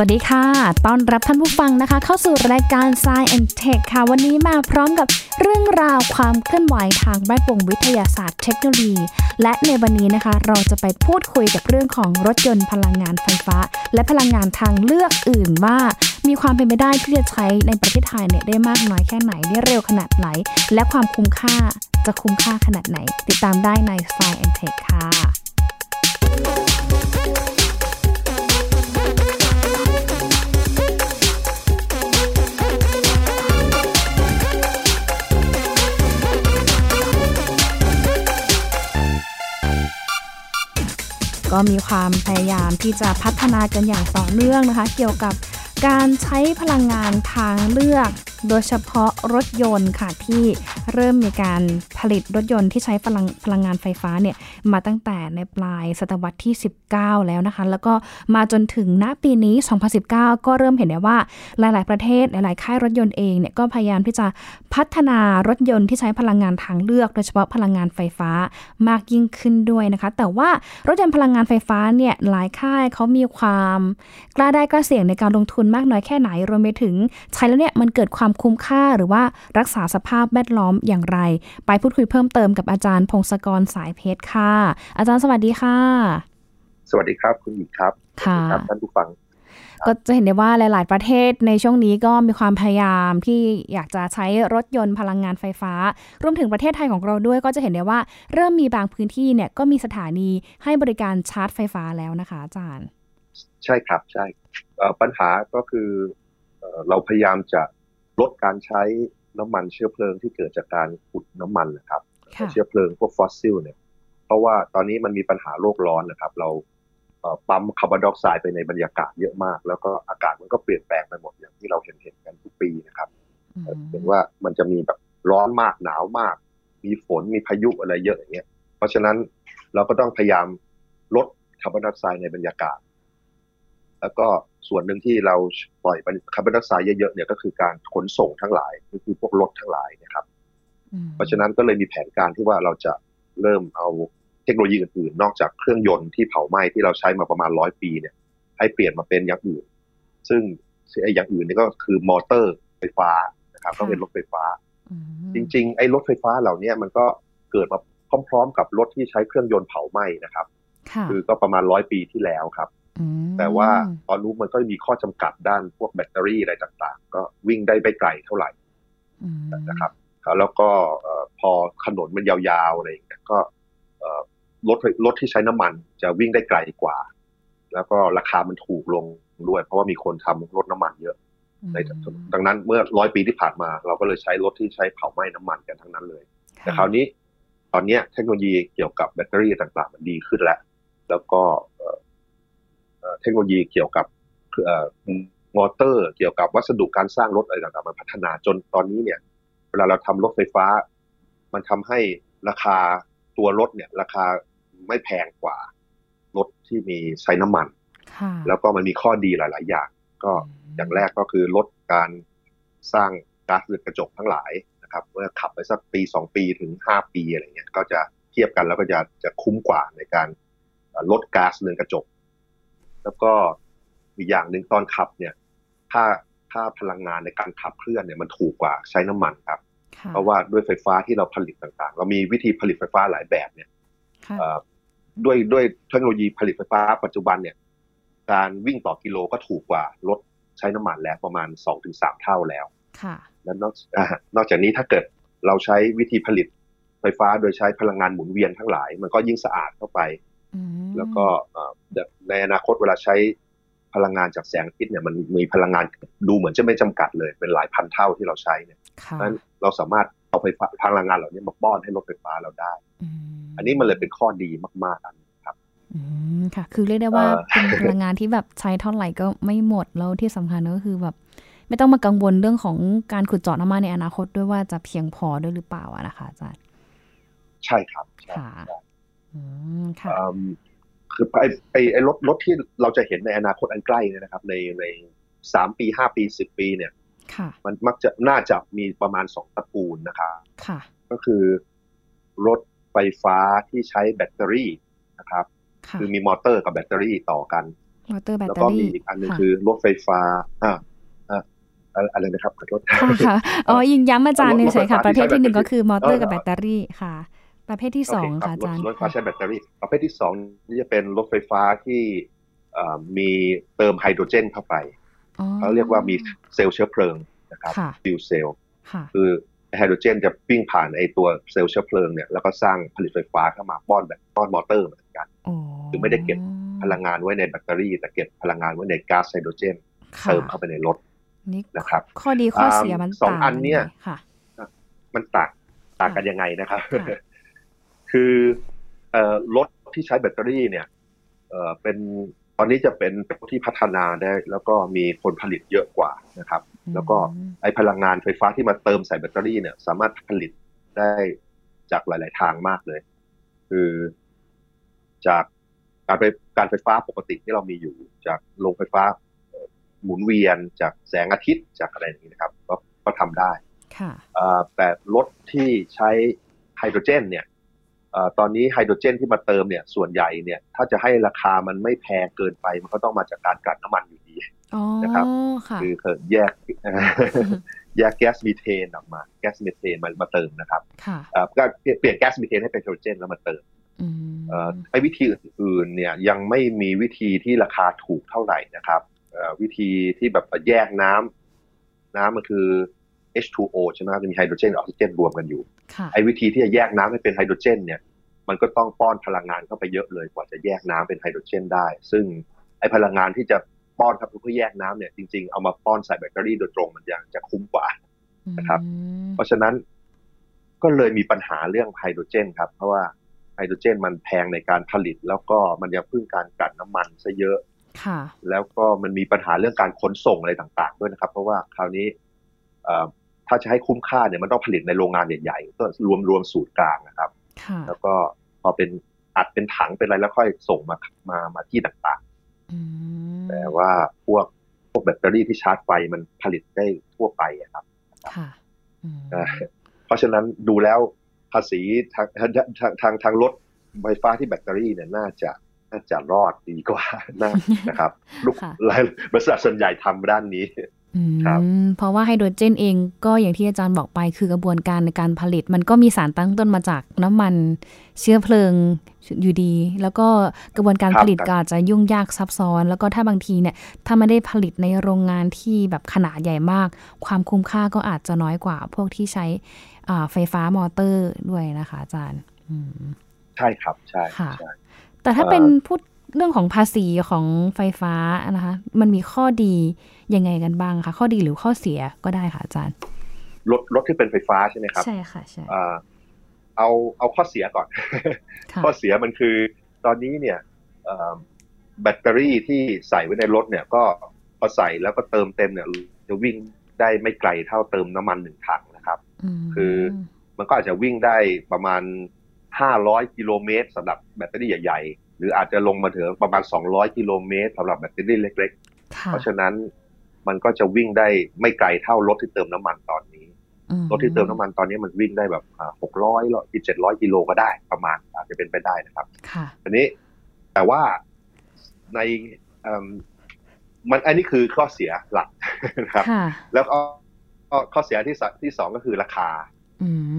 สวัสดีค่ะ ต้อนรับท่านผู้ฟังนะคะ เข้าสู่รายการ Science and Tech ค่ะ วันนี้มาพร้อมกับเรื่องราวความเคลื่อนไหวทางแวดวงวิทยาศาสตร์เทคโนโลยี และในวันนี้นะคะ เราจะไปพูดคุยกับเรื่องของรถยนต์พลังงานไฟฟ้า และพลังงานทางเลือกอื่นว่า มีความเป็นไปได้ที่จะใช้ในประเทศไทยเนี่ยได้มากน้อยแค่ไหนได้เร็วขนาดไหน และความคุ้มค่าจะคุ้มค่าขนาดไหน ติดตามได้ใน Science and Tech ค่ะ ก็มีความพยายามที่จะพัฒนากันอย่างต่อเนื่องนะคะ เกี่ยวกับการใช้พลังงานทางเลือก โดยเฉพาะรถยนต์ค่ะที่เริ่มมีการผลิตรถยนต์ที่ใช้พลังพลังงานไฟฟ้าเนี่ยมาตั้งแต่ในปลายศตวรรษที่ 19 แล้วนะคะ แล้วก็มาจนถึงณปีนี้ 2019 ก็เริ่มเห็นได้ว่าหลาย ๆ ประเทศหลาย ๆ ค่ายรถยนต์เองเนี่ยก็พยายามที่จะพัฒนารถยนต์ที่ใช้พลังงานทางเลือก โดยเฉพาะพลังงานไฟฟ้ามากยิ่งขึ้นด้วยนะคะ แต่ว่ารถยนต์พลังงานไฟฟ้าเนี่ยหลายค่ายเขามีความกล้าได้กล้าเสี่ยงในการลงทุนมากน้อยแค่ไหนรวมไปถึงใช้แล้วเนี่ยมันเกิดความคุ้มค่าหรือว่ารักษาสภาพแวดล้อมอย่างไร ไปพูดคุยเพิ่มเติมกับอาจารย์พงศกรสายเพชรค่ะ อาจารย์สวัสดีค่ะ สวัสดีครับคุณหญิงครับค่ะท่านผู้ฟังก็จะเห็นได้ว่าหลาย ๆ ประเทศในช่วงนี้ก็มีความพยายามที่อยากจะใช้รถยนต์พลังงานไฟฟ้า รวมถึงประเทศไทยของเราด้วยก็จะเห็นได้ว่า เริ่มมีบางพื้นที่เนี่ยก็มีสถานีให้บริการชาร์จไฟฟ้าแล้วนะคะอาจารย์ ใช่ครับใช่ปัญหาก็คือเราพยายามจะ ลดการใช้น้ำมันเชื้อเพลิงที่เกิดจากการขุดน้ำมันนะครับ เชื้อเพลิงพวกฟอสซิลเนี่ยเพราะว่าตอนนี้มันมีปัญหาโลกร้อนนะครับ เราปั๊มคาร์บอนไดออกไซด์ไปในบรรยากาศเยอะมาก แล้วก็อากาศมันก็เปลี่ยนแปลงไปหมดอย่างที่เราเห็นเห็นกันทุกปีนะครับเห็นว่ามันจะมีแบบร้อนมากหนาวมาก มีฝนมีพายุอะไรเยอะอย่างเงี้ยเพราะฉะนั้นเราก็ต้องพยายามลดคาร์บอนไดออกไซด์ในบรรยากาศ แล้วก็ส่วนหนึ่งที่เราปล่อยคาร์บอนไดออกไซด์เยอะๆเนี่ยก็คือการขนส่งทั้งหลายก็คือพวกรถทั้งหลายนะครับ เพราะฉะนั้นก็เลยมีแผนการที่ว่าเราจะเริ่มเอาเทคโนโลยีอื่นๆ นอกจากเครื่องยนต์ที่เผาไหม้ที่เราใช้มาประมาณร้อยปีเนี่ย ให้เปลี่ยนมาเป็นอย่างอื่น ซึ่งไอ้อย่างอื่นนี่ก็คือมอเตอร์ไฟฟ้านะครับก็เป็นรถไฟฟ้า จริงๆ ไอ้รถไฟฟ้าเหล่านี้มันก็เกิดมาพร้อม ๆ กับรถที่ใช้เครื่องยนต์เผาไหม้นะครับ คือก็ประมาณร้อยปีที่แล้วครับ แต่ว่าตอนนู้นมันก็มีข้อจำกัดด้านพวกแบตเตอรี่อะไรต่างๆ ก็วิ่งได้ไม่ไกลเท่าไหร่นะครับ แล้วก็พอถนนมันยาวๆอะไรอย่างเงี้ยก็รถรถที่ใช้น้ำมันจะวิ่งได้ไกลกว่า แล้วก็ราคามันถูกลงด้วย เพราะว่ามีคนทำรถน้ำมันเยอะในดังนั้นเมื่อร้อยปีที่ผ่านมา เราก็เลยใช้รถที่ใช้เผาไหม้น้ำมันกันทั้งนั้นเลย แต่คราวนี้ ตอนนี้เทคโนโลยีเกี่ยวกับแบตเตอรี่ต่างๆ มันดีขึ้นแล้ว แล้วก็ เทคโนโลยีเกี่ยวกับมอเตอร์ เกี่ยวกับวัสดุการสร้างรถอะไรต่างๆมันพัฒนาจนตอนนี้เนี่ย เวลาเราทำรถไฟฟ้า มันทำให้ราคาตัวรถเนี่ย ราคาไม่แพงกว่ารถที่มีใช้น้ำมัน แล้วก็มันมีข้อดีหลาย ๆ อย่าง ก็อย่างแรกก็คือลดการสร้างก๊าซเรือนกระจกทั้งหลายนะครับเมื่อขับไปสักปีสองปีถึงห้าปีอะไรเงี้ยก็จะเทียบกันแล้วก็จะจะคุ้มกว่าในการลดก๊าซเรือนกระจก แล้วก็อีกอย่างหนึ่งตอนขับเนี่ยค่าค่าพลังงานในการขับเคลื่อนเนี่ยมันถูกกว่าใช้น้ำมันครับ เพราะว่าด้วยไฟฟ้าที่เราผลิตต่างๆ เรามีวิธีผลิตไฟฟ้าหลายแบบเนี่ยด้วยด้วยเทคโนโลยีผลิตไฟฟ้าปัจจุบันเนี่ย การวิ่งต่อกิโลก็ถูกกว่ารถใช้น้ำมันแล้วประมาณสองถึงสามเท่าแล้วและนอกนอกจากนี้ถ้าเกิดเราใช้วิธีผลิตไฟฟ้าโดยใช้พลังงานหมุนเวียนทั้งหลาย มันก็ยิ่งสะอาดเข้าไป แล้วก็ในอนาคตเวลาใช้พลังงานจากแสงอาทิตย์เนี่ยมันมีพลังงานดูเหมือนจะไม่จำกัดเลย เป็นหลายพันเท่าที่เราใช้เนี่ยนั้นเราสามารถเอาไฟฟ้าพลังงานเหล่านี้มาป้อนให้รถไฟฟ้าเราได้ อันนี้มันเลยเป็นข้อดีมากๆอันครับอืมค่ะ คือเรียกได้ว่าเป็นพลังงานที่แบบใช้เท่าไหร่ก็ไม่หมดแล้วที่สำคัญก็คือแบบ ไม่ต้องมากังวลเรื่องของการขุดเจาะน้ำมันในอนาคตด้วยว่าจะเพียงพอด้วยหรือเปล่าอะนะคะอาจารย์ ใช่ครับค่ะ คือไอ้ไอ้ไอ้รถรถที่เราจะเห็นในอนาคตอันใกล้เนี่ยนะครับ ในในสามปีห้าปีสิบปีเนี่ยมันมักจะน่าจะมีประมาณสองตระกูลนะครับก็คือรถไฟฟ้าที่ใช้แบตเตอรี่นะครับ คือมีมอเตอร์กับแบตเตอรี่ต่อกันมอเตอร์แบตแล้วเตอก็รี่มีอีกอันหนึงค่ะคือรถไฟฟ้าอ่าอ่าอะไรนะครับขอโทษค่ะค่ะอ๋อยิงย้ำอาจารย์รถเฉยๆค่ะรถไฟฟ้าประเภทที่หนึ่งที่ก็คือมอเตอร์เออกับแบตเตอรี่ค่ะ ประเภทที่สองโเค่ะอาจารย์รถไฟฟ้าใช้แบตเตอรี่ ประเภทที่สองนี่จะเป็นรถไฟฟ้าที่เอ่อมีเติมไฮโดรเจนเข้าไปอ๋อเขาเรียกว่ามีเซลล์เชื้อเพลิงนะครับค่ะ fuel cell ค่ะคือไฮโดรเจนจะวิ่งผ่านไอตัวเซลล์เชื้อเพลิงเนี่ยแล้วก็สร้างผลิตไฟฟ้าเข้ามาป้อนแบบป้อนมอเตอร์เหมือนกันโอ้คือไม่ได้เก็บพลังงานไว้ในแบตเตอรี่ แต่เก็บพลังงานไว้ในก๊าซไฮโดรเจนค่ะเติมเข้าไปในรถนี่นะครับ ข้อดีข้อเสียมันสองต่างอันเนี่ยกัไหมค่ะมันต่างต่างกันยังไงนะครับ ค่ะคือเอ่อรถที่ใช้แบตเตอรี่เนี่ยเอ่อเป็นตอนนี้จะเป็นที่พัฒนาได้ แล้วก็มีคนผลิตเยอะกว่านะครับ แล้วก็อืมไอพลังงานไฟฟ้าที่มาเติมใส่แบตเตอรี่เนี่ย สามารถผลิตได้จากหลาย ๆ ทางมากเลย คือจากการไฟการไฟฟ้าปกติที่เรามีอยู่ จากโรงไฟฟ้าเอ่อหมุนเวียนจากแสงอาทิตย์จากอะไรอย่างนี้นะครับ ก็ก็ทำได้ค่ะเอ่อแต่รถที่ใช้ไฮโดรเจนเนี่ยเอ่อ ตอนนี้ไฮโดรเจนที่มาเติมเนี่ยส่วนใหญ่เนี่ยถ้าจะให้ราคามันไม่แพงเกินไป มันก็ต้องมาจากการกลั่นน้ำมันอยู่ดีอ๋อนะครับค่ะคือเขาแยกแยกแก๊สมีเทนออกมาแก๊สมีเทนมามาเติมนะครับค่ะเอ่อก็เปลี่ยนแก๊สมีเทนให้เป็นไฮโดรเจนแล้วมาเติมอืมเอ่อไอ้วิธีอื่นๆเนี่ยยังไม่มีวิธีที่ราคาถูกเท่าไหร่นะครับเอ่อวิธีที่แบบแยกน้ำน้ำมันคือ H2O ใช่ไหมครับจะมีไฮโดรเจนกับออกซิเจนรวมกันอยู่ค่ะ ไอ้วิธีที่จะแยกน้ำให้เป็นไฮโดรเจนเนี่ยมันก็ต้องป้อนพลังงานเข้าไปเยอะเลยกว่าจะแยกน้ำเป็นไฮโดรเจนได้ ซึ่งไอ้พลังงานที่จะป้อนครับเพื่อแยกน้ำเนี่ยจริงๆเอามาป้อนใส่แบตเตอรี่โดยตรงมันยังจะคุ้มกว่านะครับอืมเพราะฉะนั้นก็เลยมีปัญหาเรื่องไฮโดรเจนครับ เพราะว่าไฮโดรเจนมันแพงในการผลิต แล้วก็มันยังพึ่งการกลั่นน้ำมันซะเยอะค่ะ แล้วก็มันมีปัญหาเรื่องการขนส่งอะไรต่าง ๆ ด้วยนะครับ เพราะว่าคราวนี้เอ่อ ถ้าจะให้คุ้มค่าเนี่ยมันต้องผลิตในโรงงานใหญ่ๆก็รวมรวมสูตรกลางนะครับค่ะแล้วก็พอเป็นอัดเป็นถังเป็นอะไรแล้วค่อยส่งมามามาที่ต่างอืมๆแต่ว่าพวกพวกแบตเตอรี่ที่ชาร์จไฟมันผลิตได้ทั่วไปอะครับค่ะอืมเอ่อเพราะฉะนั้นดูแล้วภาษีทางทางทางทางทางรถไฟฟ้าที่แบตเตอรี่เนี่ยน่าจะน่าจะรอดดีกว่าน่านะครับ ลูกค่ะหลายบริษัทส่วนใหญ่ทำด้านนี้อืม ครับเพราะว่าไฮโดรเจนเองก็อย่างที่อาจารย์บอกไปคือกระบวนการในการผลิต มันก็มีสารตั้งต้นมาจากน้ำมันเชื้อเพลิงอยู่ดี แล้วก็กระบวนการผลิตก็อาจจะยุ่งยากซับซ้อน แล้วก็ถ้าบางทีเนี่ยถ้าไม่ได้ผลิตในโรงงานที่แบบขนาดใหญ่มาก ความคุ้มค่าก็อาจจะน้อยกว่า พวกที่ใช้อ่าไฟฟ้ามอเตอร์ด้วยนะคะอาจารย์อืมใช่ครับใช่ค่ะใช่แต่ถ้าเอ่อเป็นพูด เรื่องของภาษีของไฟฟ้านะคะ มันมีข้อดียังไงกันบ้างคะข้อดีหรือข้อเสียก็ได้ค่ะอาจารย์รถรถที่เป็นไฟฟ้าใช่ไหมครับ ใช่ค่ะใช่อ่าเอาเอาข้อเสียก่อนค่ะข้อเสียมันคือตอนนี้เนี่ยเอ่อแบตเตอรี่ที่ใส่ไว้ในรถเนี่ย ก็พอใส่แล้วก็เติมเต็มเนี่ยจะวิ่งได้ไม่ไกลเท่าเติมน้ำมันหนึ่งถังนะครับมคือมันก็อาจจะวิ่งได้ประมาณ500กิโลเมตรสำหรับแบตเตอรี่ใหญ่ๆ หรืออาจจะลงมาถึงประมาณ 200 กิโลเมตรสำหรับแบตเตอรี่เล็กๆค่ะเพราะฉะนั้นมันก็จะวิ่งได้ไม่ไกลเท่ารถที่เติมน้ำมันตอนนี้อืรถที่เติมน้ำมันตอนนี้มันวิ่งได้แบบหกร้อยเจ็ดร้อยกิโลก็ได้ประมาณอาจจะเป็นไปได้นะครับค่ะอันนี้แต่ว่าในเอิ่มมันอันนี้คือข้อเสียหลักนะครับค่ะแล้วก็ก็ข้อเสียที่สที่สองก็คือราคาอืม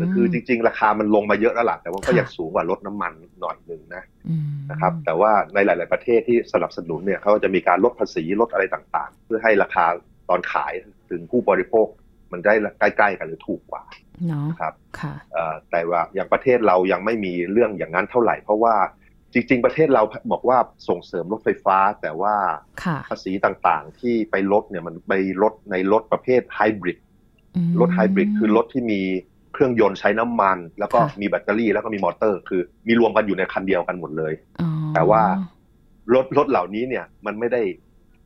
ก็คือจริง ๆ ราคามันลงมาเยอะแล้วล่ะแต่ว่าก็ค่ะยังสูงกว่ารถน้ำมันหน่อยหนึ่งนะอืมนะครับ แต่ว่าในหลาย ๆ ประเทศที่สนับสนุนเนี่ยเขาจะมีการลดภาษีลดอะไรต่างๆ เพื่อให้ราคาตอนขายถึงผู้บริโภคมันได้ใกล้ ๆ กันหรือถูกกว่าเนาะนะครับค่ะเอ่อแต่ว่าอย่างประเทศเรายังไม่มีเรื่องอย่างนั้นเท่าไหร่ เพราะว่าจริง ๆ ประเทศเราบอกว่าส่งเสริมรถไฟฟ้า แต่ว่าค่ะภาษีต่างๆ ที่ไปลดเนี่ยมันไปลดในรถประเภทไฮบริดอืมรถไฮบริดคือรถที่มี เครื่องยนต์ใช้น้ำมัน แล้วก็ค่ะมีแบตเตอรี่แล้วก็มีมอเตอร์ คือมีรวมกันอยู่ในคันเดียวกันหมดเลยอ๋อแต่ว่ารถรถเหล่านี้เนี่ยมันไม่ได้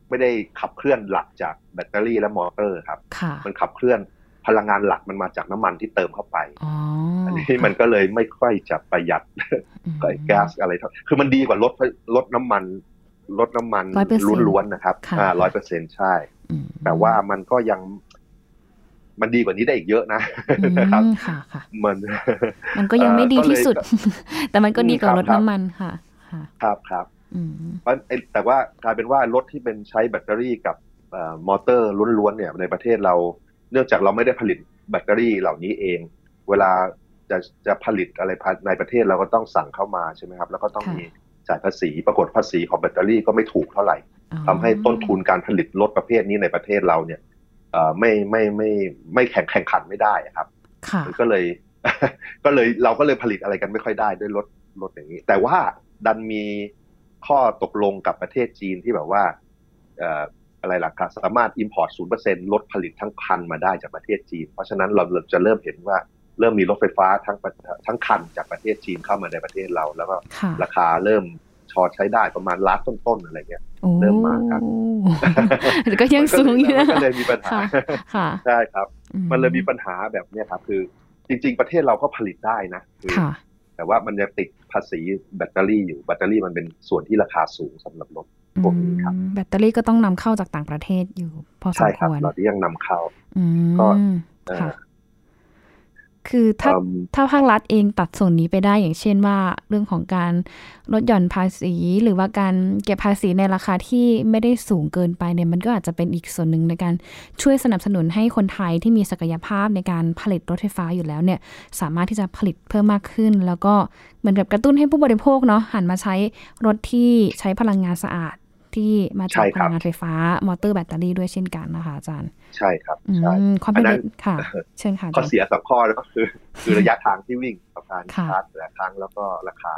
ไม่ได้ขับเคลื่อนหลักจากแบตเตอรี่และมอเตอร์ครับค่ะมันขับเคลื่อนพลังงานหลักมันมาจากน้ำมันที่เติมเข้าไปอ๋ออัอันนี้มันก็เลยไม่ค่อยจะประหยัดกับไอ้แก๊สอะไรเท่าคือมันดีกว่ารถรถน้ำมันรถน้ำมัน100%ล้วนๆนะครับค่ะอ่าร้อยเปอร์เซ็นใช่อืมแต่ว่ามันก็ยัง มันดีกว่านี้ได้อีกเยอะนะอืมนะครับค่ะค่ะมันมันก็ยังไม่ดีเอ่อก็เลยที่สุด แต่มันก็ดีกว่าครับรถครับน้ำมันค่ะค่ะ ครับครับเพราะแต่ว่ากลายเป็นว่ารถที่เป็นใช้แบตเตอรี่กับมอเตอร์ล้วนๆเนี่ยในประเทศเราเนื่องจากเราไม่ได้ผลิตแบตเตอรี่เหล่านี้เอง เวลาจะจะผลิตอะไรในประเทศเราก็ต้องสั่งเข้ามาใช่ไหมครับ แล้วก็ต้องมีจ่ายภาษีปรากฏภาษีของแบตเตอรี่ก็ไม่ถูกเท่าไหร่ทำให้ต้นทุนการผลิตรถประเภทนี้ในประเทศเราเนี่ย ไม่ไม่ไม่ไม่แข่งแข่งขันไม่ได้ครับมันก็เลยก็เลยเราก็เลยผลิตอะไรกันไม่ค่อยได้ด้วยรถรถอย่างนี้ แต่ว่าดันมีข้อตกลงกับประเทศจีนที่แบบว่าอะไรล่ะครับสามารถ import ศูนย์เปอร์เซ็นลดผลิตทั้งคันมาได้จากประเทศจีน เพราะฉะนั้นเราจะเริ่มเห็นว่าเริ่มมีรถไฟฟ้าทั้งทั้งคันจากประเทศจีนเข้ามาในประเทศเรา แล้วก็ราคาเริ่ม ชอใช้ได้ประมาณล้านต้นๆอะไรเงี้ยเริ่มมาครับก็ยังสูงอยู่นะก็เลยมีปัญหาใช่ครับ มันเลยมีปัญหาแบบเนี้ยครับ คือจริง ๆ ประเทศเราก็ผลิตได้นะคือแต่ว่ามันจะติดภาษีแบตเตอรี่อยู่แบตเตอรี่มันเป็นส่วนที่ราคาสูงสำหรับรถพวกนี้ครับแบตเตอรี่ก็ต้องนำเข้าจากต่างประเทศอยู่ พอสมควรใช่ครับเราที่ยังนำเข้าก็ คือถ้าถ้าภาครัฐเองตัดส่วนนี้ไปได้อย่างเช่นว่า เรื่องของการลดหย่อนภาษี หรือว่าการเก็บภาษีในราคาที่ไม่ได้สูงเกินไปเนี่ยมันก็อาจจะเป็นอีกส่วนหนึ่งในการช่วยสนับสนุนให้คนไทยที่มีศักยภาพในการผลิตรถไฟฟ้าอยู่แล้วเนี่ยสามารถที่จะผลิตเพิ่มมากขึ้น แล้วก็เหมือนกับกระตุ้นให้ผู้บริโภคเนาะหันมาใช้รถที่ใช้พลังงานสะอาด ที่มาจากพลังงานไฟฟ้ามอเตอร์แบตเตอรี่ด้วยเช่นกันนะคะอาจารย์ ใช่ครับใช่ความเป็นค่ะ เชิญค่ะข้อเสียสองข้อก็คือ คือระยะทางที่วิ่งกับการชาร์จแต่ละครั้งแล้วก็ราคา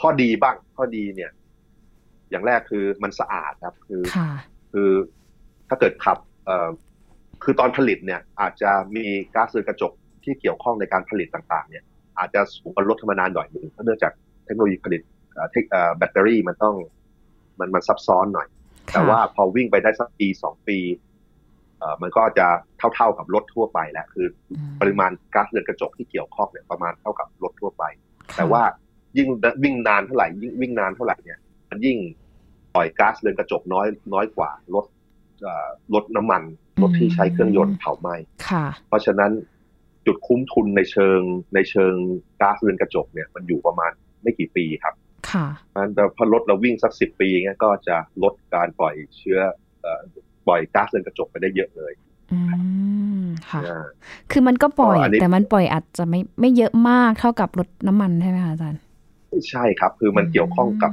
ข้อดีบ้างข้อดีเนี่ย อย่างแรกคือมันสะอาดครับ คือคือถ้าเกิดขับเอ่อคือตอนผลิตเนี่ย อาจจะมีก๊าซเรือนกระจกที่เกี่ยวข้องในการผลิตต่าง ๆ เนี่ย อาจจะสูงกว่ารถธรรมดาหน่อยนึงเพราะเนื่องจากเทคโนโลยีผลิตแบตเตอรี่มันต้อง มันมันซับซ้อนหน่อย แต่ว่าพอวิ่งไปได้สักปีสองปีเอ่อมันก็จะเท่าๆกับรถทั่วไปแล้วคือ ปริมาณก๊าซเรือนกระจกที่เกี่ยวข้องเนี่ยประมาณเท่ากับรถทั่วไป แต่ว่ายิ่งวิ่งนานเท่าไหร่ยิ่งวิ่งนานเท่าไหร่เนี่ย มันยิ่งปล่อยก๊าซเรือนกระจกน้อยน้อยกว่ารถรถน้ำมันรถที่ใช้เครื่องยนต์เผาไหม้เพราะฉะนั้นจุดคุ้มทุนในเชิงในเชิงก๊าซเรือนกระจกเนี่ย มันอยู่ประมาณไม่กี่ปีครับ ค่ะแต่พอรถเราวิ่งสักสิบปีเงี้ยก็จะลดการปล่อยเชื้อปล่อยก๊าซเรือนกระจกไปได้เยอะเลยอืมค่ะ คือมันก็ปล่อยแต่มันปล่อยอาจจะไม่ไม่เยอะมากเท่ากับรถน้ำมันใช่ไหมคะอาจารย์ใช่ครับ คือมันเกี่ยวข้องกับ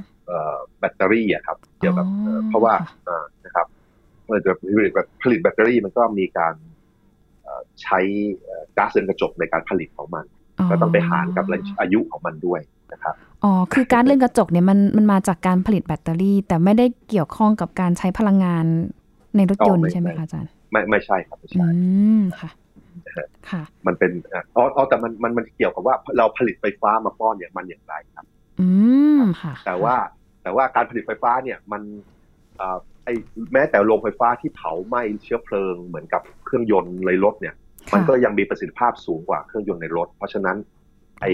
แบตเตอรี่อะครับ เกี่ยวกับเพราะว่านะครับเมื่อจะผลิตผลิตแบตเตอรี่มันก็มีการใช้ก๊าซเรือนกระจกในการผลิตของมัน ก็ต้องไปหารกับอายุของมันด้วย นะครับอ๋อคือการเลื่อนกระจกเนี่ยมันมันมาจากการผลิตแบตเตอรี่ แต่ไม่ได้เกี่ยวข้องกับการใช้พลังงานในรถยนต์ใช่ไหมคะอาจารย์ไม่ไม่ใช่ครับไม่ใช่ค่ะค่ะ มันเป็นอ๋อแต่มันมันมันเกี่ยวกับว่าเราผลิตไฟฟ้ามาป้อนเนี่ยมันอย่างไรครับ อืมค่ะ แต่ว่าแต่ว่าการผลิตไฟฟ้าเนี่ยมันไอแม้แต่โรงไฟฟ้าที่เผาไหม้เชื้อเพลิงเหมือนกับเครื่องยนต์ในรถเนี่ย มันก็ยังมีประสิทธิภาพสูงกว่าเครื่องยนต์ในรถ เพราะฉะนั้น ไอ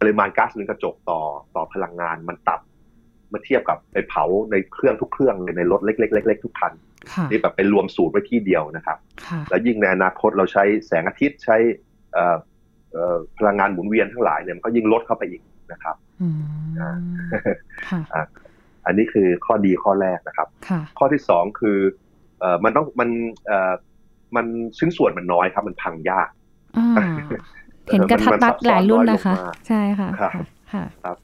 ปริมาณก๊าซเรือนกระจกต่อต่อพลังงานมันต่ำเมื่อเทียบกับไปเผาในเครื่องทุกเครื่องในรถเล็กๆเล็กๆทุกคันนี่แบบเป็นรวมสูตรไว้ที่เดียวนะครับ แล้วยิ่งในอนาคตเราใช้แสงอาทิตย์ใช้พลังงานหมุนเวียนทั้งหลายเนี่ยมันก็ยิ่งลดเข้าไปอีกนะครับอันนี้คือข้อดีข้อแรกนะครับ ข้อที่สองคือมันต้องมันมันชิ้นส่วนมันน้อยครับ มันพังยาก เห็นกระทัดรัดหลายรุ่นนะคะ ใช่ค่ะครับครับ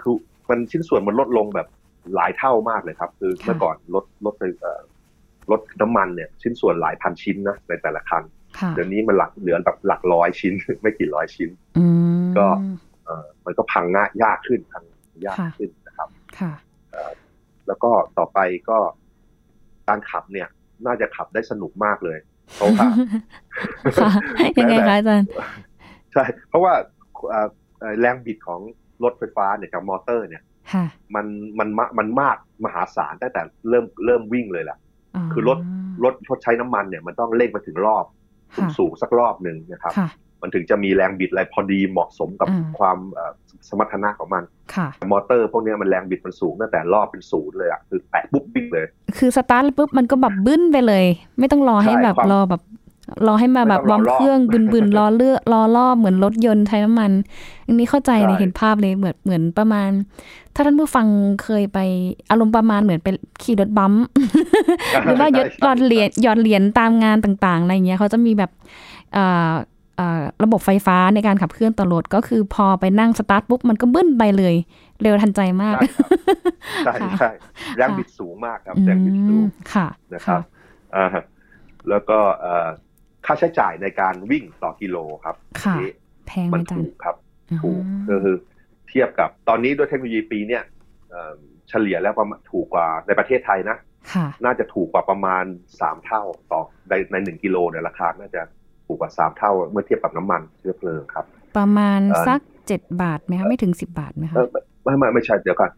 คือมันชิ้นส่วนมันลดลงแบบหลายเท่ามากเลยครับ คือเมื่อก่อนรถรถรถน้ำมันเนี่ย ชิ้นส่วนหลายพันชิ้นนะในแต่ละคันเดี๋ยวนี้มันหลักเหลือแบบหลักร้อยชิ้น ไม่กี่ร้อยชิ้นก็เออมันก็พังง่ายยากขึ้นพังยากขึ้นนะครับค่ะแล้วก็ต่อไปก็การขับเนี่ย น่าจะขับได้สนุกมากเลยเพราะว่ายังไงคะอาจารย์ ใช่ เพราะว่าแรงบิดของรถไฟฟ้าเนี่ยกับมอเตอร์เนี่ยมันมันมันมากมหาศาลตั้งแต่เริ่มเริ่มวิ่งเลยแหละคือรถรถชดใช้น้ำมันเนี่ยมันต้องเร่งมาถึงรอบสูงสูงสักรอบหนึ่งนะครับ มันถึงจะมีแรงบิดอะไรพอดีเหมาะสมกับความสมรรถนะของมันมอเตอร์พวกนี้มันแรงบิดมันสูงตั้งแต่รอบเป็นศูนย์เลยอะคือแตะปุ๊บวิ่งเลย คือสตาร์ทปุ๊บมันก็แบบบึ้นไปเลย ไม่ต้องรอให้แบบรอแบบ รอให้มาแบบวอร์มเครื่องบึนๆรอเลือรอรอบเหมือนรถยนต์ใช้น้ำมัน อันนี้เข้าใจเลยเห็นภาพเลยเหมือนเหมือนประมาณ ถ้าท่านผู้ฟังเคยไปอารมณ์ประมาณเหมือนเป็นขี่รถบัมหรือว่ายดหยอดเหรียญหยอดเหรียญตามงานต่างๆอะไรเงี้ยเขาจะมีแบบระบบไฟฟ้าในการขับเคลื่อนต่อรถก็คือพอไปนั่งสตาร์ทปุ๊บมันก็บึ้นไปเลย เร็วทันใจมากใช่ใช่แรงบิดสูงมากครับแรงบิดสูงค่ะนะครับอ่าแล้วก็ ค่าใช้จ่ายในการวิ่งต่อกิโลครับค่ะแพงมันถูกครับถูกก็คือเทียบกับตอนนี้ด้วยเทคโนโลยีปีเนี้ยเฉลี่ยแล้วประมาณถูกกว่าในประเทศไทยนะน่าจะถูกกว่าประมาณสามเท่าต่อในในหนึ่งกิโลเนี่ยราคาน่าจะถูกกว่าสามเท่า เมื่อเทียบกับน้ำมันเชื้อเพลิงครับ ประมาณสักเจ็ดบาทไหมคะไม่ถึงสิบบาทไหมคะไม่ไม่ไม่ใช่เดี๋ยวกัน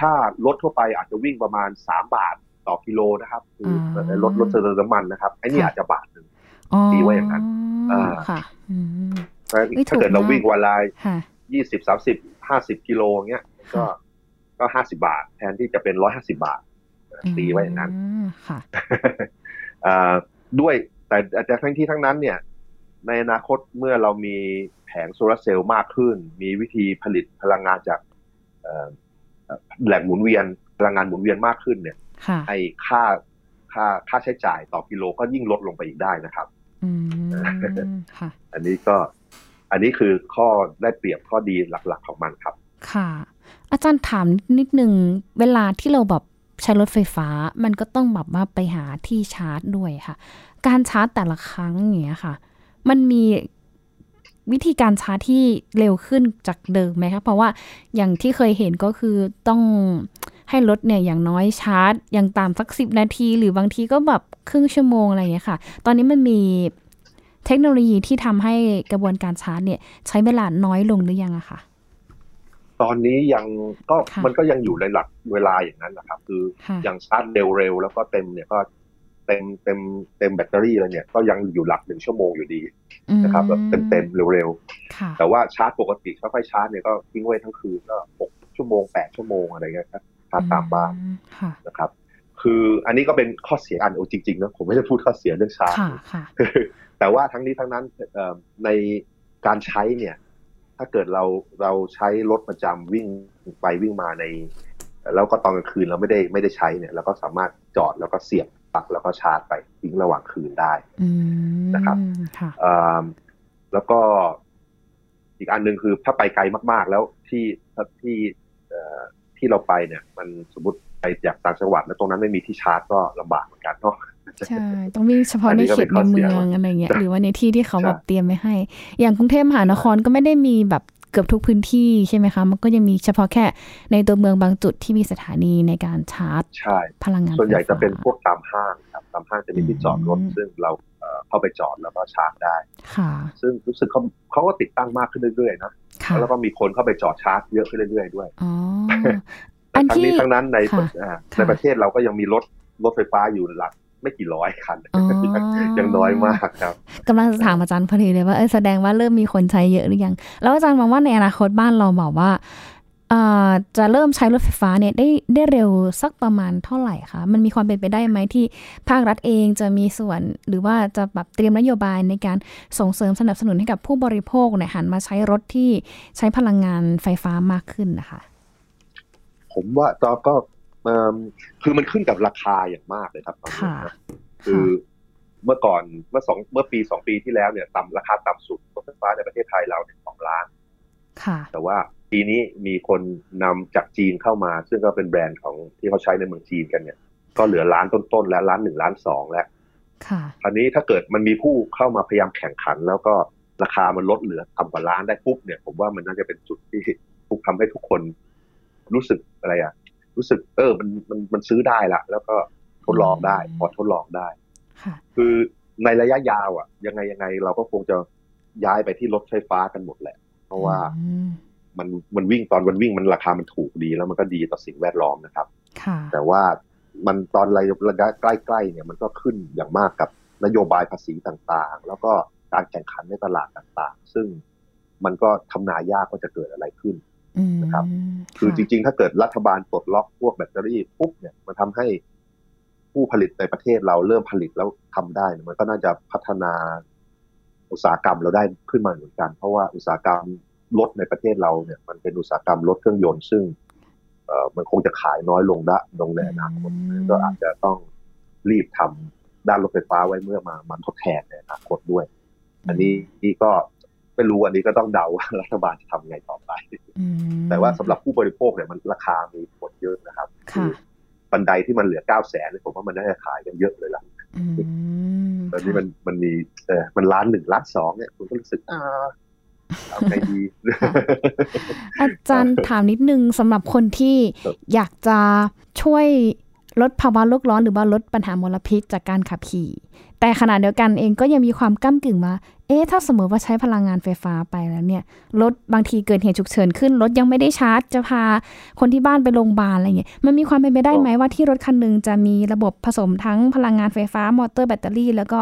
ถ้ารถทั่วไปอาจจะวิ่งประมาณสามบาทต่อกิโลนะครับคือรถรถเติมน้ำมันนะครับไอ้นี่อาจจะบาทหนึ่ง ตีไว้อย่างนั้นค่ะถ้าเกิดเราวิ่งวันละยี่สิบสามสิบห้าสิบกิโลเงี้ย ก็ก็ห้าสิบาท แทนที่จะเป็นร้อยห้าสิบาท ตีไว้อย่างนั้นค่ะด้วยแต่แต่ทั้งที่ทั้งนั้นเนี่ย ในอนาคตเมื่อเรามีแผงโซลาเซลล์มากขึ้น มีวิธีผลิตพลังงานจากแหล่งหมุนเวียนพลังงานหมุนเวียนมากขึ้นเนี่ยไอ้ค่าค่าค่าใช้จ่ายต่อกิโลก็ยิ่งลดลงไปอีกได้นะครับ อันนี้ก็ อันนี้คือข้อได้เปรียบข้อดีหลักๆของมันครับ ค่ะ อาจารย์ถามนิดนึง เวลาที่เราแบบใช้รถไฟฟ้า มันก็ต้องแบบว่าไปหาที่ชาร์จด้วยค่ะ การชาร์จแต่ละครั้งอย่างเงี้ยค่ะ มันมีวิธีการชาร์จที่เร็วขึ้นจากเดิมไหมคะเพราะว่าอย่างที่เคยเห็นก็คือต้องให้รถเนี่ยอย่างน้อยชาร์จ อย่างตามสักสิบนาที หรือบางทีก็แบบ ครึ่งชั่วโมงอะไรอย่างเงี้ยค่ะ ตอนนี้มันมีเทคโนโลยีที่ทำให้กระบวนการชาร์จเนี่ย ใช้เวลาน้อยลงหรือยังอะคะตอนนี้ยังก็มันก็ยังอยู่ในหลักเวลาอย่างนั้นนะครับ คืออย่างชาร์จเร็วๆแล้วก็เต็มเนี่ยก็เต็มเต็มเต็มแบตเตอรี่แล้วเนี่ยก็ยังอยู่หลักหนึ่งชั่วโมงอยู่ดีนะครับแบบเต็มเต็มเร็วๆแต่ว่าชาร์จปกติค่อยๆชาร์จเนี่ยก็ทิ้งไว้ทั้งคืนก็หกชั่วโมงแปดชั่วโมงอะไรเงี้ยครับชาร์จตามบ้านนะครับ คืออันนี้ก็เป็นข้อเสียอันโอจริงๆนะผมไม่ได้พูดข้อเสียเรื่องชาร์จแต่ว่าทั้งนี้ทั้งนั้นในการใช้เนี่ย ถ้าเกิดเราเราใช้รถประจำวิ่งไปวิ่งมาใน แล้วก็ตอนกลางคืนเราไม่ได้ไม่ได้ใช้เนี่ยเราก็สามารถจอดแล้วก็เสียบปลักแล้วก็ชาร์จไปทิ้งระหว่างคืนได้นะครับแล้วก็อีกอันหนึ่งคือถ้าไปไกลมาก ๆ แล้วที่ที่ที่เราไปเนี่ย มันสมมติ ไปจากต่างจังหวัด แล้วตรงนั้นไม่มีที่ชาร์จก็ลำบากเหมือนกันเนาะใช่ ต้องวิ่งเฉพาะในเขตในเมืองอะไรเงี้ยหรือว่าในที่ที่เขาแบบเตรียมไว้ให้ อย่างกรุงเทพมหานครก็ไม่ได้มีแบบเกือบทุกพื้นที่ใช่ไหมคะ มันก็ยังมีเฉพาะแค่ในตัวเมืองบางจุดที่มีสถานีในการชาร์จพลังงานส่วนใหญ่จะเป็นพวกตามห้างครับตามห้างจะมีที่จอดรถซึ่งเราเข้าไปจอดแล้วก็ชาร์จได้ค่ะ ซึ่งรู้สึกเขาเขาก็ติดตั้งมากขึ้นเรื่อยๆนะแล้วก็มีคนเข้าไปจอดชาร์จเยอะขึ้นเรื่อยๆด้วยอ๋อ ทั้งนี้ทั้งนั้นในในประเทศเราก็ยังมีรถรถไฟฟ้าอยู่หลักไม่กี่ร้อยคันยังน้อยมากครับกำลังจะถามอาจารย์พอดีเลยว่าเออแสดงว่าเริ่มมีคนใช้เยอะหรือยัง แล้วอาจารย์มองว่าในอนาคตบ้านเราบอกว่าจะเริ่มใช้รถไฟฟ้าเนี่ยได้ได้เร็วสักประมาณเท่าไหร่คะ มันมีความเป็นไปได้ไหมที่ภาครัฐเองจะมีส่วนหรือว่าจะแบบเตรียมนโยบายในการส่งเสริมสนับสนุนให้กับผู้บริโภคเนี่ยหันมาใช้รถที่ใช้พลังงานไฟฟ้ามากขึ้นนะคะ ผมว่าตอก็คือมันขึ้นกับราคาอย่างมากเลยครับตอนนี้คือเมื่อก่อนเมื่อสองเมื่อปีสองปีที่แล้วเนี่ยต่ำราคาต่ำสุดรถไฟฟ้าในประเทศไทยเราเนี่ยสองล้านแต่ว่าปีนี้มีคนนำจากจีนเข้ามา ซึ่งก็เป็นแบรนด์ของที่เขาใช้ในเมืองจีนกันเนี่ย ก็เหลือล้านต้นๆแล้วล้านหนึ่งล้านสองแล้วคราวนี้ถ้าเกิดมันมีผู้เข้ามาพยายามแข่งขัน แล้วก็ราคามันลดเหลือต่ำกว่าล้านได้ปุ๊บเนี่ย ผมว่ามันน่าจะเป็นจุดที่ทุกทำให้ทุกคน รู้สึกอะไรอะ รู้สึกเออมันมันมันซื้อได้ละแล้วก็ทดลองได้พอทดลองได้คือในระยะยาวอะ ยังไงยังไงเราก็คงจะย้ายไปที่รถไฟฟ้ากันหมดแหละ เพราะว่ามันมันวิ่งตอนมันวิ่งมันราคามันถูกดีแล้วมันก็ดีต่อสิ่งแวดล้อมนะครับแต่ว่ามันตอนระยะใกล้ๆเนี่ยมันก็ขึ้นอย่างมากกับนโยบายภาษีต่างๆ แล้วก็การแข่งขันในตลาดต่างๆ ซึ่งมันก็ทำนายยากว่าจะเกิดอะไรขึ้น นะครับคือจริง ๆ ถ้าเกิดรัฐบาลปลดล็อกพวกแบตเตอรี่ปุ๊บเนี่ยมันทำให้ผู้ผลิตในประเทศเราเริ่มผลิตแล้วทำได้ มันก็น่าจะพัฒนาอุตสาหกรรมเราได้ขึ้นมาเหมือนกัน เพราะว่าอุตสาหกรรมรถในประเทศเราเนี่ย มันเป็นอุตสาหกรรมรถเครื่องยนต์ซึ่งเอ่อมันคงจะขายน้อยลงละลงในอนาคตก็อาจจะต้องรีบทำด้านรถไฟฟ้าไว้เมื่อมามันทดแทนในอนาคตด้วย อันนี้นี่ก็ไม่รู้อันนี้ก็ต้องเดาว่ารัฐบาลจะทำไงต่อ ไปแต่ว่าสำหรับผู้บริโภคเนี่ยมันราคามีผลเยอะนะครับคือบันไดที่มันเหลือเก้าแสนผมว่ามันน่าจะขายกันเยอะเลยล่ะตอนนี้มันมันมีเออมันล้านหนึ่งล้านสองเนี่ยคุณก็รู้สึกอ่าเอาไงดี อาจารย์ถามนิดนึงสำหรับคนที่อยากจะช่วยลดภาวะโลกร้อนหรือว่าลดปัญหามลพิษจากการขับขี่ แต่ขณะเดียวกันเองก็ยังมีความก้ากึ่งมา เอ๊ะ ถ้าสมมติว่าใช้พลังงานไฟฟ้าไปแล้วเนี่ย รถบางทีเกิดเหตุฉุกเฉินขึ้น รถยังไม่ได้ชาร์จ จะพาคนที่บ้านไปโรงพยาบาลอะไรเงี้ย มันมีความเป็นไปได้ไหมว่าที่รถคันหนึ่งจะมีระบบผสมทั้งพลังงานไฟฟ้า มอเตอร์แบตเตอรี่ แล้วก็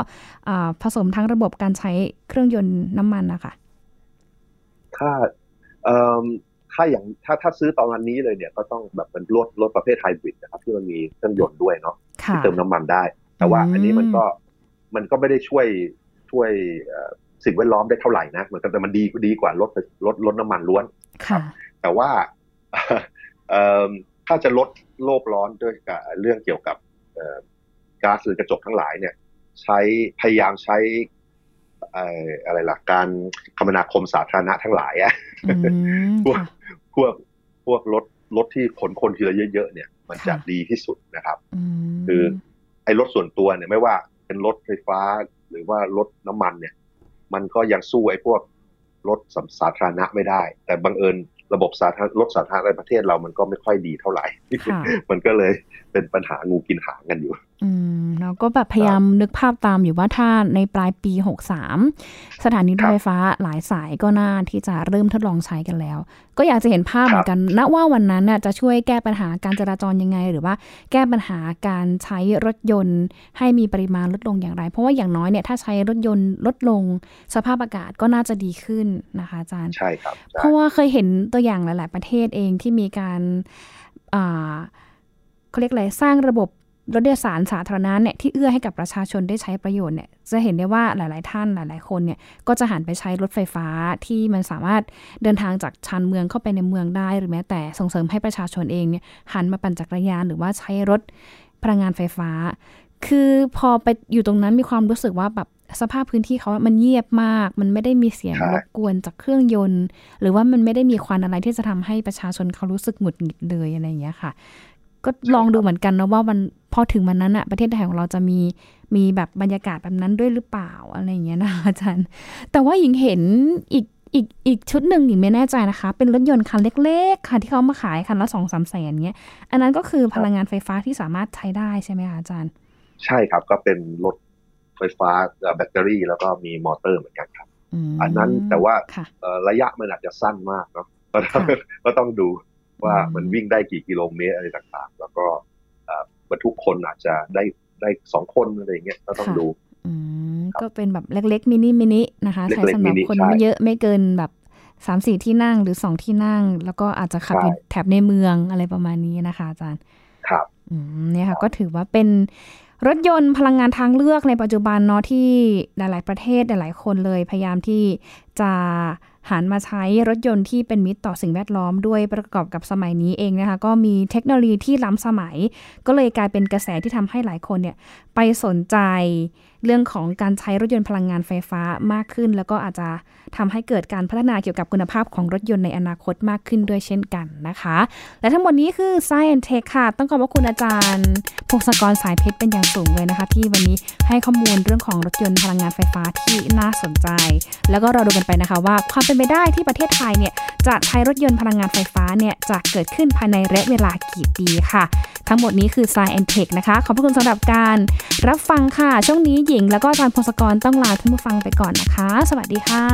ผสมทั้งระบบการใช้เครื่องยนต์น้ำมันนะคะถ้าถ้าอย่างถ้าถ้าซื้อตอนนี้เลยเนี่ยก็ต้องแบบเป็นรถรถประเภทไฮบริดนะครับที่มันมีเครื่องยนต์ด้วยเนาะที่เติมน้ำมันได้ แต่ว่าอันนี้มันก็ มันก็ไม่ได้ช่วยช่วยสิ่งแวดล้อมได้เท่าไหร่นะเหมือนกันแต่มันดีดีกว่ารถรถรถน้ำมันล้วนครับแต่ว่าถ้าจะลดโลกร้อนด้วยกับเรื่องเกี่ยวกับก๊าซเรือนกระจกทั้งหลายเนี่ย ใช้พยายามใช้อะไรล่ะการคมนาคมสาธารณะทั้งหลายอะพวกพวกพวกรถรถที่ขนคนทีละเยอะๆเนี่ย มันจะดีที่สุดนะครับ คือไอ้รถส่วนตัวเนี่ยไม่ว่า เป็นรถไฟฟ้าหรือว่ารถน้ำมันเนี่ย มันก็ยังสู้ไอ้พวกรถสาธารณะไม่ได้ แต่บังเอิญระบบสาธารณรถสาธารณะในประเทศเรามันก็ไม่ค่อยดีเท่าไหร่ มันก็เลยเป็นปัญหางูกินหางกันอยู่ อืมเราก็แบบพยายามนึกภาพตามอยู่ว่าถ้าในปลายปี 63 สถานีรถไฟฟ้าหลายสายก็น่าที่จะเริ่มทดลองใช้กันแล้ว ก็อยากจะเห็นภาพเหมือนกันณว่าวันนั้นน่ะจะช่วยแก้ปัญหาการจราจรยังไง หรือว่าแก้ปัญหาการใช้รถยนต์ ให้มีปริมาณลดลงอย่างไร เพราะว่าอย่างน้อยเนี่ยถ้าใช้รถยนต์ลดลง สภาพอากาศก็น่าจะดีขึ้นนะคะอาจารย์ใช่ครับเพราะว่าเคยเห็นตัวอย่างหลาย ๆ ประเทศเองที่มีการอ่าเขาเรียกอะไรสร้างระบบ รถโดยสารสาธารณะเนี่ยที่เอื้อให้กับประชาชนได้ใช้ประโยชน์เนี่ยจะเห็นได้ว่าหลาย ๆ ท่านหลาย ๆ คนเนี่ยก็จะหันไปใช้รถไฟฟ้าที่มันสามารถเดินทางจากชานเมืองเข้าไปในเมืองได้ หรือแม้แต่ส่งเสริมให้ประชาชนเองเนี่ยหันมาปั่นจักรยานหรือว่าใช้รถพลังงานไฟฟ้า คือพอไปอยู่ตรงนั้นมีความรู้สึกว่าแบบสภาพพื้นที่เขามันเงียบมาก มันไม่ได้มีเสียงรบกวนจากเครื่องยนต์ หรือว่ามันไม่ได้มีควันอะไรที่จะทำให้ประชาชนเขารู้สึกหงุดหงิดเลยอะไรอย่างเงี้ยค่ะ ก็ลองดูเหมือนกันนะว่าวันพอถึงวันนั้นอะประเทศไทยของเราจะมีมีแบบบรรยากาศแบบนั้นด้วยหรือเปล่าอะไรอย่างเงี้ยนะอาจารย์ แต่ว่าหญิงเห็นอีกอีกอีกชุดหนึ่งหญิงไม่แน่ใจนะคะ เป็นรถยนต์คันเล็ก ๆ ค่ะที่เขามาขายคันละสองสามแสนเงี้ย อันนั้นก็คือพลังงานไฟฟ้าที่สามารถใช้ได้ใช่ไหมคะอาจารย์ ใช่ครับก็เป็นรถไฟฟ้าแบตเตอรี่แล้วก็มีมอเตอร์เหมือนกันครับอันนั้นแต่ว่าระยะมันอาจจะสั้นมากเนาะก็ต้องดู ว่ามันวิ่งได้กี่กิโลเมตรอะไรต่างๆ แล้วก็บรรทุกคนอาจจะได้ได้สองคนอะไรเงี้ยก็ต้องดูก็เป็นแบบเล็ก ๆ มินิมินินะคะใช้สำหรับคนไม่เยอะไม่เกินแบบสามสี่ที่นั่งหรือสองที่นั่ง แล้วก็อาจจะขับแถบในเมืองอะไรประมาณนี้นะคะ อาจารย์ ครับเนี่ยค่ะ ก็ถือว่าเป็นรถยนต์พลังงานทางเลือกในปัจจุบันเนาะที่หลาย ๆ ประเทศหลาย ๆ คนเลยพยายามที่จะ หันมาใช้รถยนต์ที่เป็นมิตรต่อสิ่งแวดล้อมด้วยประกอบกับสมัยนี้เองนะคะก็มีเทคโนโลยีที่ล้ำสมัย ก็เลยกลายเป็นกระแสที่ทำให้หลายคนเนี่ยไปสนใจเรื่องของการใช้รถยนต์พลังงานไฟฟ้ามากขึ้น แล้วก็อาจจะทำให้เกิดการพัฒนาเกี่ยวกับคุณภาพของรถยนต์ในอนาคตมากขึ้นด้วยเช่นกันนะคะ และทั้งหมดนี้คือ Science Tech ค่ะ ต้องขอบคุณอาจารย์พงศกรสายเพชรเป็นอย่างสูงเลยนะคะ ที่วันนี้ให้ข้อมูลเรื่องของรถยนต์พลังงานไฟฟ้าที่น่าสนใจ แล้วก็เราดูกันไปนะคะว่าความเป็น็นไปได้ที่ประเทศไทยเนี่ยจะใช้รถยนต์พลังงานไฟฟ้าเนี่ยจะเกิดขึ้นภายในระยะเวลากี่ปีค่ะ ทั้งหมดนี้คือ Science Tech นะคะ ขอบคุณสำหรับการรับฟังค่ะ ช่วงนี้หญิงแล้วก็อาจารย์พงศกรต้องลาท่านผู้ฟังไปก่อนนะคะ สวัสดีค่ะ